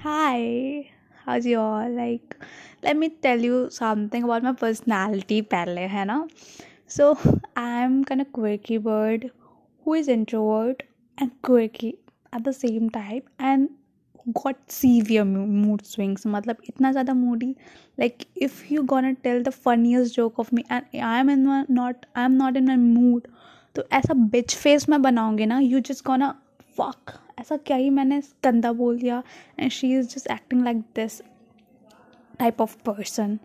Hi, how's you all? Like, let me tell you something about my personality, पहले है ना So, I'm kind of quirky bird who is introvert and quirky at the same time and got severe mood swings मतलब इतना ज़्यादा moody like if you gonna tell the funniest joke of me and I am in not I am not in my mood तो ऐसा बिच face मैं बनाऊँगी ना you just gonna fuck ऐसा क्या ही मैंने गंदा बोल दिया and she is just acting like this type of person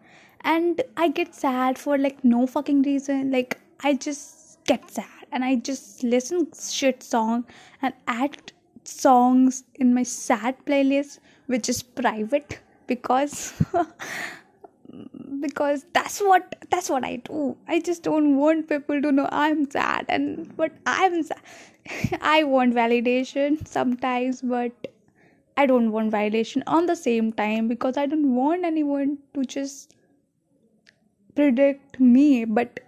and i get sad for like no fucking reason like i just get sad and i just listen shit song and add songs in my sad playlist which is private because because that's what that's what i do i just don't want people to know i'm sad and but i'm sad I want validation sometimes, but I don't want validation on the same time because I don't want anyone to just predict me. But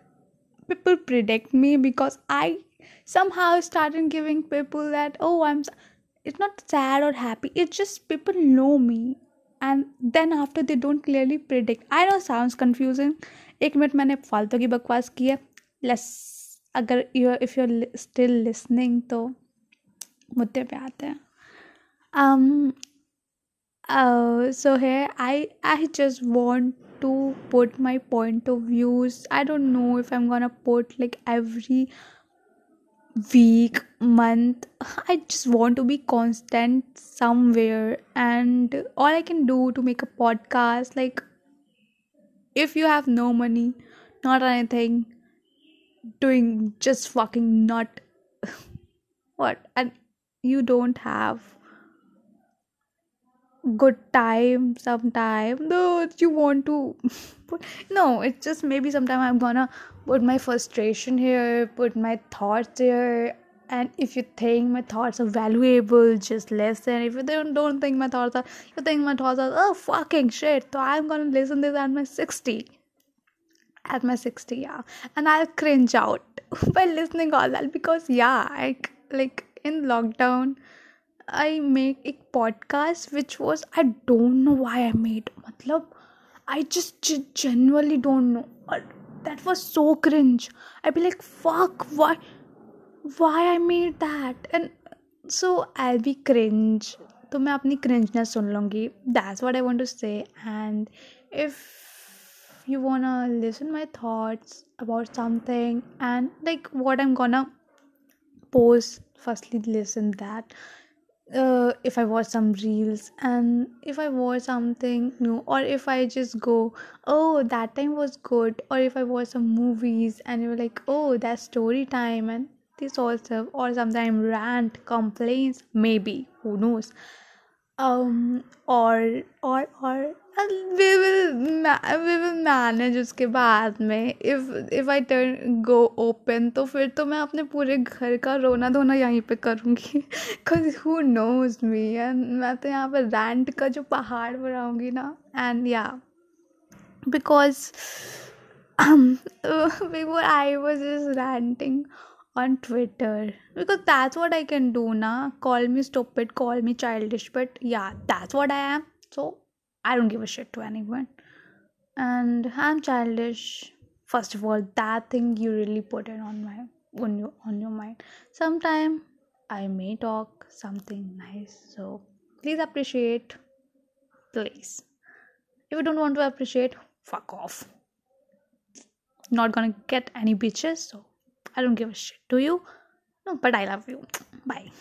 people predict me because I somehow started giving people that, oh, I'm. It's not sad or happy, it's just people know me. And then after they don't clearly predict I know sound confusing एक minute मैंने फालतू की बकवास की है। Less अगर you if you still listening तो मुद्दे पे आते हैं। सो है I I just want to put my point of views I don't know if I am gonna put like every week month i just want to be constant somewhere. And all i can do to make a podcast like if you have no money not anything doing just fucking not what? And you don't have good time sometime. No you want to no it's just maybe sometime i'm gonna put my frustration here put my thoughts here. And if you think my thoughts are valuable just listen. If you don't, don't think my thoughts are you think my thoughts are oh fucking shit. So i'm gonna listen this at my 60 at my 60 yeah. And i'll cringe out by listening all that because yeah i like in lockdown I make एक podcast which was I don't know why I made मतलब I just generally don't know और that was so cringe I be like fuck why why I made that and so I be cringe तो मैं अपनी cringeness सुन लूँगी. That's what I want to say and if you wanna listen my thoughts about something and, like am gonna pose firstly listen that uh, if I watch some reels and if I watch something new, or if I just go, oh, that time was good, or if I watch some movies and you're like, oh, that's story time, and this also, or sometimes rant, complaints, maybe, who knows, um, or, or, or, we will manage उसके बाद में. If if I turn go open तो फिर तो मैं अपने पूरे घर का रोना धोना यहीं पे करूँगी. Because who knows me and मैं तो यहाँ पर रेंट का जो पहाड़ बनाऊँगी ना. And yeah because before I was is ranting on Twitter because that's what I can do ना call me stop it call me childish but yeah that's what I am so I don't give a shit to anyone And I'm childish. First of all, that thing you really put it on my on your on your mind. Sometime I may talk something nice. So please appreciate. Please. If you don't want to appreciate, fuck off. Not gonna get any bitches, so I don't give a shit. Do you? No, but I love you. Bye.